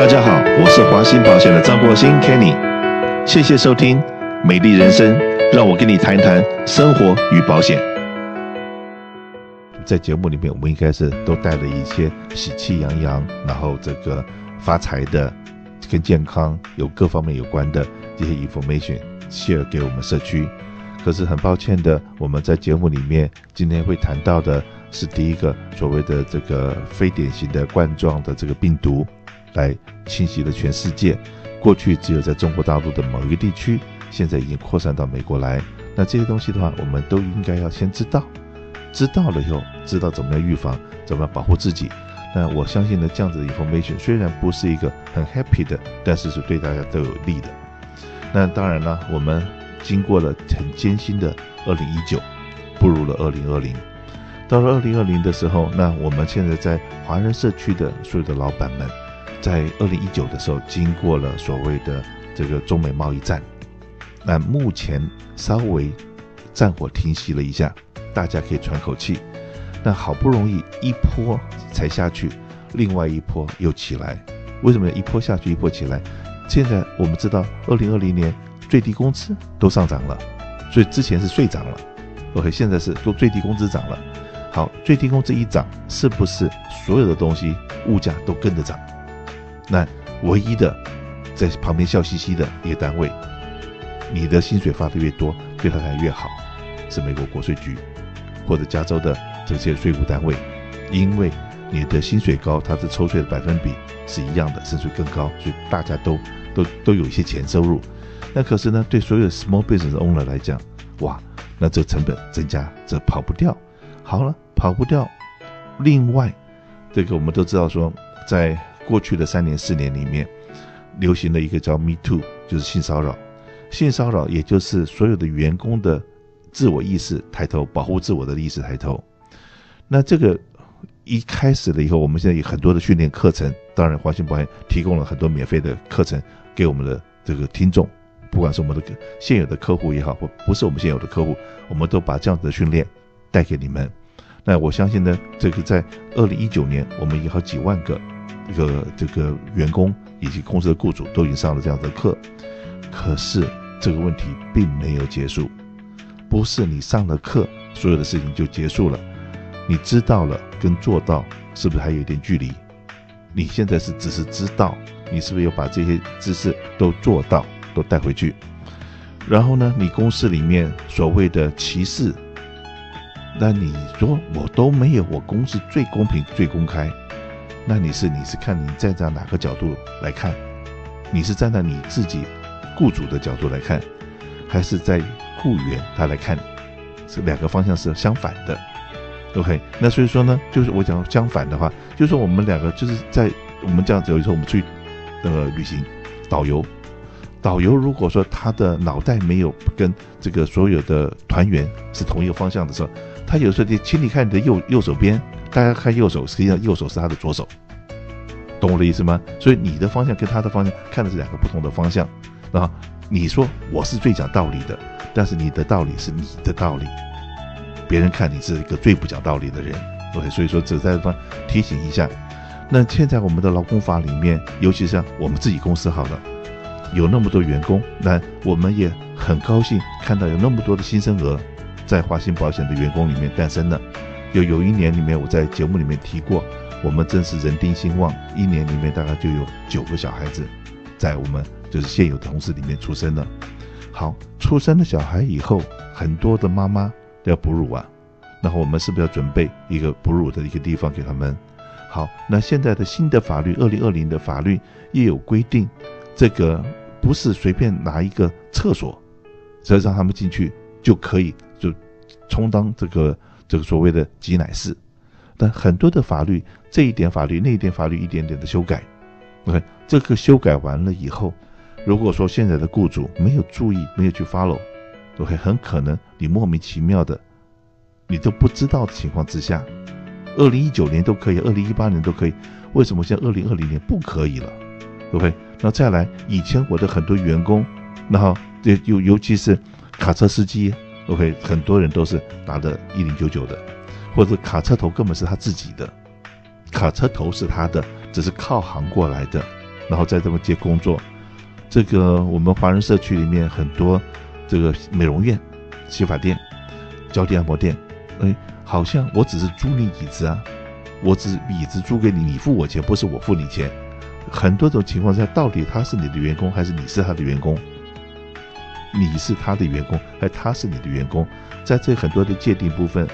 大家好，我是华兴保险的张国兴 Kenny，谢谢收听美丽人生，让我跟你谈谈生活与保险。在节目里面，我们应该是都带了一些喜气洋洋，然后这个发财的、跟健康有各方面有关的这些 information share 给我们社区。可是很抱歉的，我们在节目里面今天会谈到的是第一个所谓的这个非典型的冠状的这个病毒。来侵袭了全世界，过去只有在中国大陆的某一个地区，现在已经扩散到美国来。那这些东西的话，我们都应该要先知道，知道了以后，知道怎么样预防，怎么样保护自己。那我相信呢，这样子的 information 虽然不是一个很 happy 的，但是是对大家都有利的。那当然了，我们经过了很艰辛的2019，步入了2020。到了2020的时候，那我们现在在华人社区的所有的老板们。在二零一九的时候，经过了所谓的这个中美贸易战，那目前稍微战火停息了一下，大家可以喘口气。那好不容易一波才下去，另外一波又起来。为什么一波下去一波起来？现在我们知道，二零二零年最低工资都上涨了，所以之前是税涨了，OK，现在是都最低工资涨了。好，最低工资一涨，是不是所有的东西物价都跟着涨？那唯一的在旁边笑嘻嘻的一个单位，你的薪水发的越多，对他才越好，是美国国税局或者加州的这些税务单位，因为你的薪水高，它的抽税的百分比是一样的，甚至更高，所以大家都都都有一些钱收入。那可是呢，对所有 small business owner 来讲，哇，那这成本增加，这跑不掉。好了，跑不掉。另外，这个我们都知道说，在过去的三年四年里面，流行了一个叫 Me Too，就是性骚扰。性骚扰也就是所有的员工的自我意识抬头，保护自我的意识抬头。那这个一开始了以后，我们现在有很多的训练课程，当然华信保险提供了很多免费的课程给我们的这个听众，不管是我们的现有的客户也好，或不是我们现有的客户，我们都把这样子的训练带给你们。那我相信呢，这个在二零一九年，我们有好几万个。一个这个员工以及公司的雇主都已经上了这样的课，可是这个问题并没有结束，不是你上了课，所有的事情就结束了。你知道了跟做到是不是还有一点距离？你现在是只是知道，你是不是要把这些知识都做到，都带回去？然后呢，你公司里面所谓的歧视，那你说我都没有，我公司最公平、最公开。那你是你是看你站在哪个角度来看？你是站在你自己雇主的角度来看，还是在雇员他来看？这两个方向是相反的。OK，那所以说呢，就是我讲相反的话，就是说我们两个就是在我们这样子，有时候我们去那个旅行，导游，导游如果说他的脑袋没有跟这个所有的团员是同一个方向的时候，他有时候就请你看你的右右手边。大家看右手，实际上右手是他的左手，懂我的意思吗？所以你的方向跟他的方向看的是两个不同的方向。啊，你说我是最讲道理的，但是你的道理是你的道理，别人看你是一个最不讲道理的人。OK，所以说只在方提醒一下。那现在我们的劳工法里面，尤其像我们自己公司好了，有那么多员工，那我们也很高兴看到有那么多的新生儿在华信保险的员工里面诞生了。有有一年里面，我在节目里面提过，我们真是人丁兴旺，一年里面大概就有九个小孩子，在我们就是现有同事里面出生了。好，出生了小孩以后，很多的妈妈都要哺乳啊，然后我们是不是要准备一个哺乳的一个地方给他们？好，那现在的新的法律，二零二零的法律也有规定，这个不是随便拿一个厕所，只要让他们进去就可以，充当这个。这个所谓的挤奶师，但很多的法律，这一点法律，那一点法律，一点点的修改。OK，这个修改完了以后，如果说现在的雇主没有注意，没有去 follow，OK，很可能你莫名其妙的，你都不知道的情况之下，二零一九年都可以，二零一八年都可以，为什么现在二零二零年不可以了？OK，那再来，以前我的很多员工，然后尤尤其是卡车司机。OK，很多人都是拿的一零九九的，或者卡车头根本是他自己的，卡车头是他的，只是靠行过来的。然后在这么接工作。这个我们华人社区里面很多这个美容院、洗发店、脚底按摩店，哎，好像我只是租你椅子啊，我只椅子租给你，你付我钱，不是我付你钱。很多种情况下，到底他是你的员工还是你是他的员工？你是他的员工还他是你的员工？在这很多的界定部分，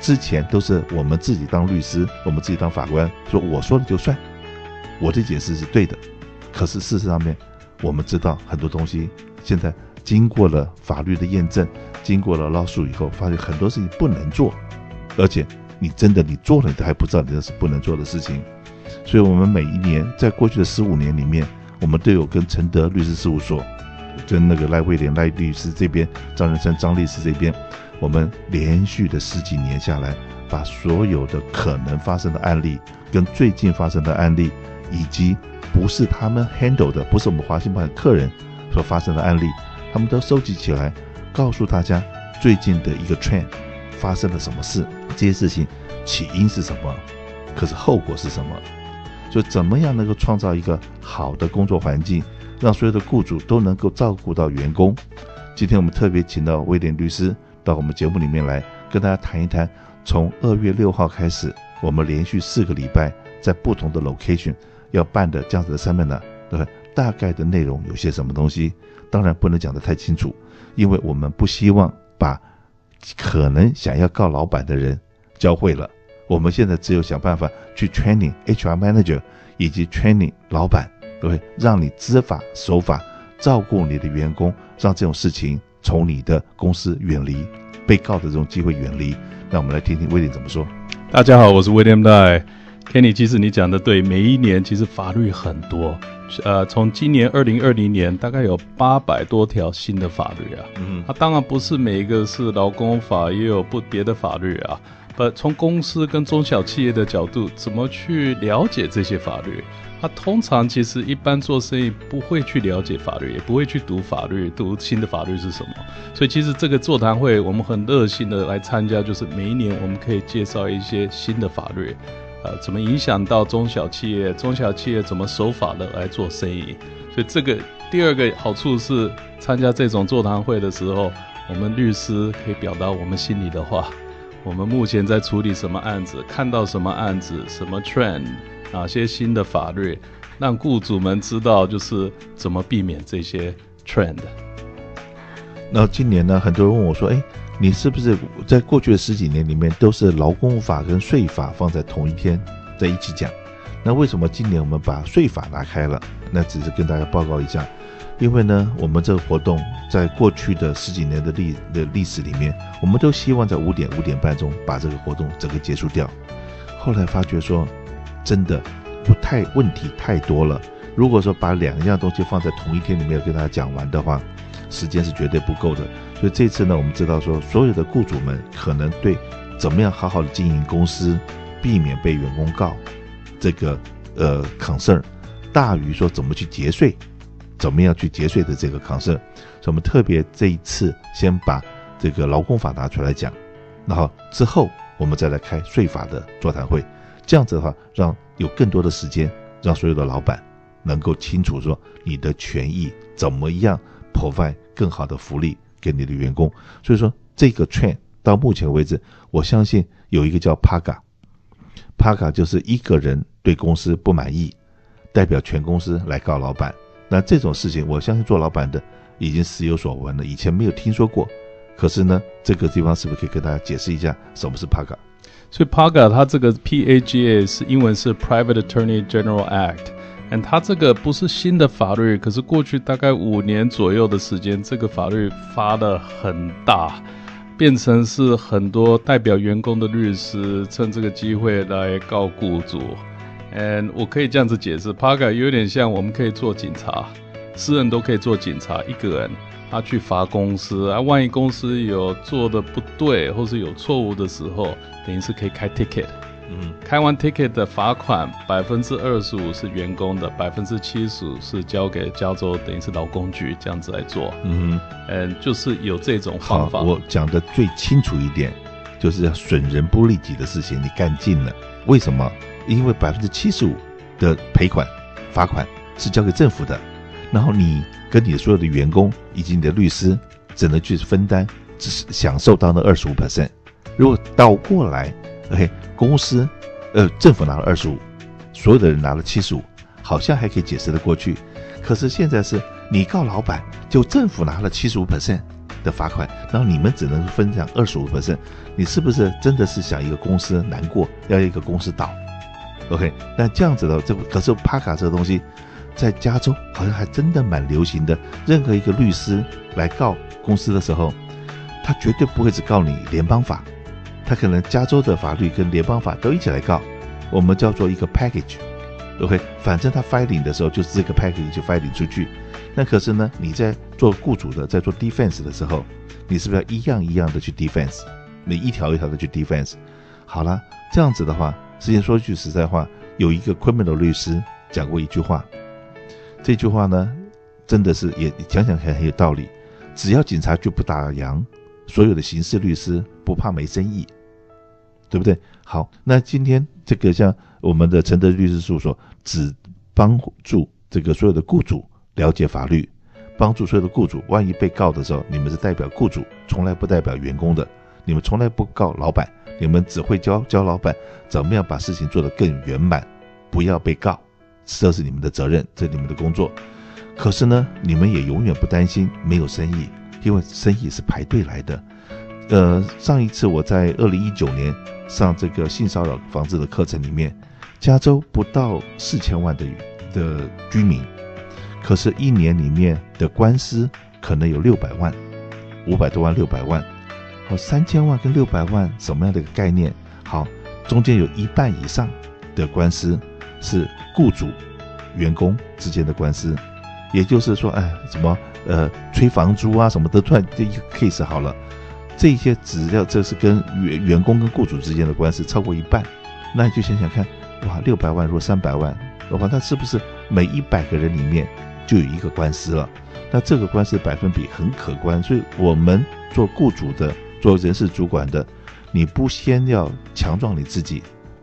之前都是我们自己当律师，我们自己当法官，说我说了就算，我的解释是对的。可是事实上面。我们知道很多东西，现在经过了法律的验证，经过了捞数以后，发现很多事情不能做，而且你真的你做了，你都还不知道你这是不能做的事情。所以，我们每一年在过去的十五年里面，我们都有跟承德律师事务所，跟那个赖慧莲赖律师这边，张仁生张律师这边，我们连续的十几年下来，把所有的可能发生的案例，跟最近发生的案例，以及不是他们 handle 的，不是我们华信保险客人所发生的案例，他们都收集起来，告诉大家最近的一个 trend 发生了什么事，这些事情起因是什么，可是后果是什么，就怎么样能够创造一个好的工作环境，让所有的雇主都能够照顾到员工。今天我们特别请到威廉律师到我们节目里面来，跟大家谈一谈，从二月六号开始，我们连续四个礼拜在不同的 location。要办的这样子的 seminar，对吧？大概的内容有些什么东西？当然不能讲得太清楚，因为我们不希望把可能想要告老板的人教会了。我们现在只有想办法去 training HR manager 以及 training 老板，对不对？让你知法守法，照顾你的员工，让这种事情从你的公司远离，被告的这种机会远离。那我们来听听威廉怎么说。大家好，我是 William Lai。Kenny，其实你讲的对，每一年其实法律很多，呃，从今年二零二零年大概有八百多条新的法律啊，嗯，它当然不是每一个是劳工法，也有不别的法律啊，呃，从公司跟中小企业的角度，怎么去了解这些法律？他通常其实一般做生意不会去了解法律，也不会去读法律，读新的法律是什么。所以其实这个座谈会，我们很热心的来参加，就是每一年我们可以介绍一些新的法律。呃，怎么影响到中小企业？中小企业怎么守法的来做生意？所以这个第二个好处是，参加这种座谈会的时候，我们律师可以表达我们心里的话。我们目前在处理什么案子？看到什么案子？什么 trend？哪些新的法律？让雇主们知道，就是怎么避免这些 trend。那今年呢，很多人问我说：“哎。”你是不是在过去的十几年里面都是劳工法跟税法放在同一天在一起讲？那为什么今年我们把税法拿开了？那只是跟大家报告一下，因为呢，我们这个活动在过去的十几年的历的历史里面，我们都希望在五点五点半钟把这个活动整个结束掉。后来发觉说，真的不太问题太多了。如果说把两样东西放在同一天里面跟大家讲完的话，时间是绝对不够的。所以这次呢，我们知道说，所有的雇主们可能对怎么样好好的经营公司，避免被员工告，这个呃 concern 大于说怎么去节税，怎么样去节税的这个抗争。所以我们特别这一次先把这个劳工法拿出来讲，然后之后我们再来开税法的座谈会。这样子的话，让有更多的时间，让所有的老板能够清楚说你的权益怎么样 provide 更好的福利。给你的员工，所以说这个 trend 到目前为止，我相信有一个叫 PAGA，PAGA 就是一个人对公司不满意，代表全公司来告老板。那这种事情，我相信做老板的已经时有所闻了，以前没有听说过。可是呢，这个地方是不是可以跟大家解释一下什么是 PAGA？所以 PAGA 它这个 PAGA 是英文是 Private Attorney General Act。嗯，它这个不是新的法律，可是过去大概五年左右的时间，这个法律发得很大，变成是很多代表员工的律师趁这个机会来告雇主。嗯，我可以这样子解释，PAGA 有点像我们可以做警察，私人都可以做警察，一个人他去罚公司啊，万一公司有做的不对或是有错误的时候，等于是可以开 ticket。嗯，开完 ticket 的罚款百分之二十五是员工的，百分之七十五是交给加州，等于是劳工局这样子来做。嗯嗯，就是有这种方法。我讲的最清楚一点，就是要损人不利己的事情你干尽了，为什么？因为百分之七十五的赔款罚款是交给政府的，然后你跟你所有的员工以及你的律师只能去分担，只是享受到那二十五 percent。如果倒过来，OK，公司呃政府拿了二十五，所有的人拿了七十五，好像还可以解释得过去。可是现在是你告老板，就政府拿了七十五 percent 的罚款，然后你们只能分享二十五 percent，你是不是真的是想一个公司难过，要一个公司倒？OK，那这样子的这可是帕卡这个东西，在加州好像还真的蛮流行的。任何一个律师来告公司的时候，他绝对不会只告你联邦法，他可能加州的法律跟联邦法都一起来告，我们叫做一个 package。OK，反正他 filing 的时候就是这个 package 就 filing 出去。那可是呢，你在做雇主的，在做 defense 的时候，你是不是要一样一样的去 defense？你一条一条的去 defense？好了，这样子的话，之前说句实在话，有一个 criminal 律师讲过一句话，这句话呢，真的是也讲讲还很有道理。只要警察局不打烊，所有的刑事律师不怕没生意，对不对？好，那今天这个像我们的承德律师事务所。只帮助这个所有的雇主了解法律，帮助所有的雇主，万一被告的时候，你们是代表雇主，从来不代表员工的，你们从来不告老板，你们只会教教老板怎么样把事情做得更圆满，不要被告，这是你们的责任，这是你们的工作。可是呢，你们也永远不担心没有生意，因为生意是排队来的。呃，上一次我在二零一九年上这个性骚扰防治的课程里面。加州不到四千万的的居民，可是，一年里面的官司可能有六百万，五百多万，六百万，三千万跟六百万什么样的一个概念？好，中间有一半以上的官司是雇主、员工之间的官司，也就是说，哎，什么呃催房租啊，什么的，突然这一个 case 好了，这些只要这是跟员员工跟雇主之间的官司超过一半，那你就想想看。哇，六百万，如果三百万，的话，那是不是每一百个人里面就有一个官司了？那这个官司百分比很可观。所以，我们做雇主的，做人事主管的，你不先要强壮你自己，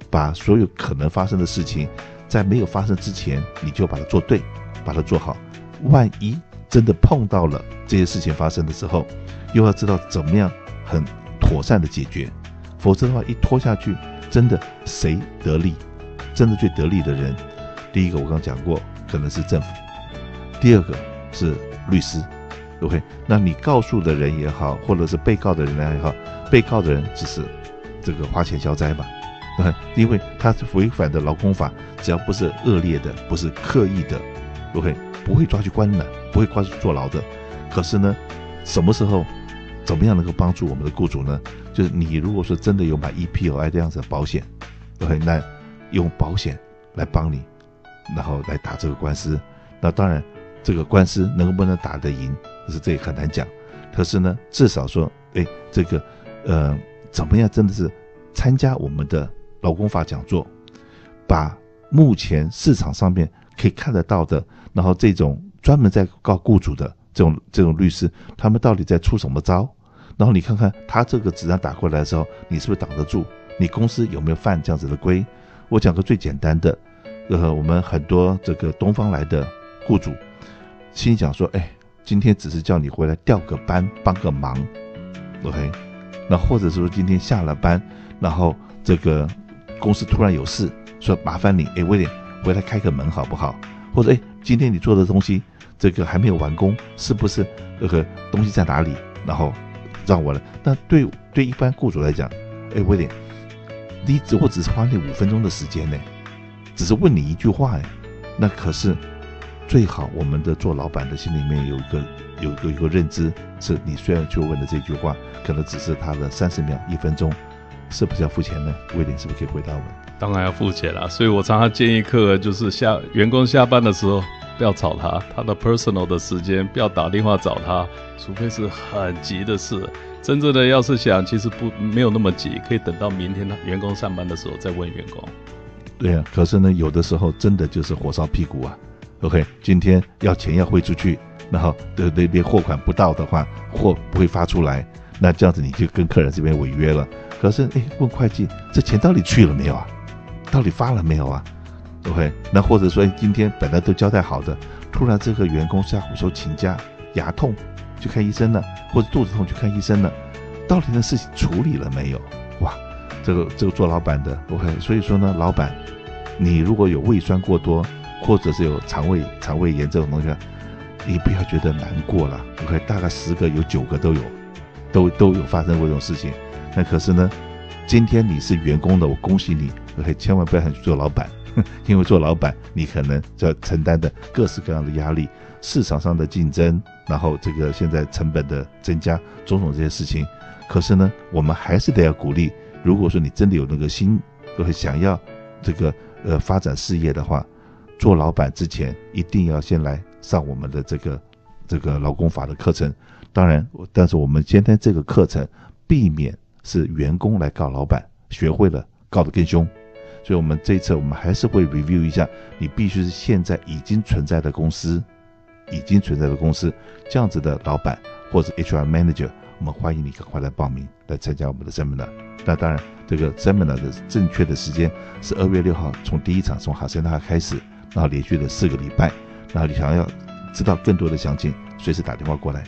把所有可能发生的事情，在没有发生之前，你就把它做对，把它做好。万一真的碰到了这些事情发生的时候，又要知道怎么样很妥善的解决，否则的话，一拖下去，真的谁得利？真的最得利的人，第一个我刚刚讲过，可能是政府；第二个是律师，OK？那你告诉的人也好，或者是被告的人也好，被告的人只是这个花钱消灾吧，对，因为他是违反的劳工法，只要不是恶劣的，不是刻意的，OK？不会抓去关的，不会抓去坐牢的。可是呢，什么时候，怎么样能够帮助我们的雇主呢？就是你如果说真的有买 EPOI 这样子的保险，OK？那用保险来帮你，然后来打这个官司。那当然，这个官司能不能打得赢，是这也很难讲。可是呢，至少说，哎，这个，呃，怎么样，真的是参加我们的劳工法讲座，把目前市场上面可以看得到的，然后这种专门在告雇主的这种这种律师，他们到底在出什么招？然后你看看他这个子弹打过来的时候，你是不是挡得住？你公司有没有犯这样子的规？我讲个最简单的，呃，我们很多这个东方来的雇主，心想说，哎，今天只是叫你回来调个班，帮个忙，OK，那或者说今天下了班，然后这个公司突然有事，说麻烦你，哎，威廉回来开个门好不好？或者哎，今天你做的东西这个还没有完工，是不是这个东西在哪里？然后让我来。那对对一般雇主来讲，哎，威廉。你只我只是花你五分钟的时间呢，只是问你一句话哎，那可是最好我们的做老板的心里面有一个有一个一个认知，是你虽然去问的这句话，可能只是他的三十秒一分钟，是不是要付钱呢？威廉是不是可以回答我？当然要付钱了，所以我常常建议客人就是下员工下班的时候不要吵他，他的 personal 的时间不要打电话找他，除非是很急的事。真正的要是想，其实不没有那么急，可以等到明天他员工上班的时候再问员工。对啊，可是呢，有的时候真的就是火烧屁股啊。OK，今天要钱要汇出去，然后对那边货款不到的话，货不会发出来，那这样子你就跟客人这边违约了。可是哎，问会计，这钱到底去了没有啊？到底发了没有啊？OK，那或者说今天本来都交代好的，突然这个员工下午说请假，牙痛去看医生了，或者肚子痛去看医生了，到底那事情处理了没有？哇，这个这个做老板的 OK，所以说呢，老板，你如果有胃酸过多，或者是有肠胃肠胃炎这种东西，你不要觉得难过了。OK，大概十个有九个都有，都都有发生过这种事情。那可是呢，今天你是员工的，我恭喜你。OK，千万不要想去做老板，因为做老板你可能就要承担的各式各样的压力，市场上的竞争，然后这个现在成本的增加，种种这些事情。可是呢，我们还是得要鼓励，如果说你真的有那个心，会想要这个呃发展事业的话，做老板之前一定要先来上我们的这个这个劳工法的课程。当然，但是我们今天这个课程避免是员工来告老板，学会了告得更凶。所以，我们这一次我们还是会 review 一下，你必须是现在已经存在的公司，已经存在的公司这样子的老板或者 HR manager，我们欢迎你赶快来报名来参加我们的 seminar。那当然，这个 seminar 的正确的时间是二月六号，从第一场从哈森纳开始，然后连续的四个礼拜。然后你想要知道更多的详情，随时打电话过来。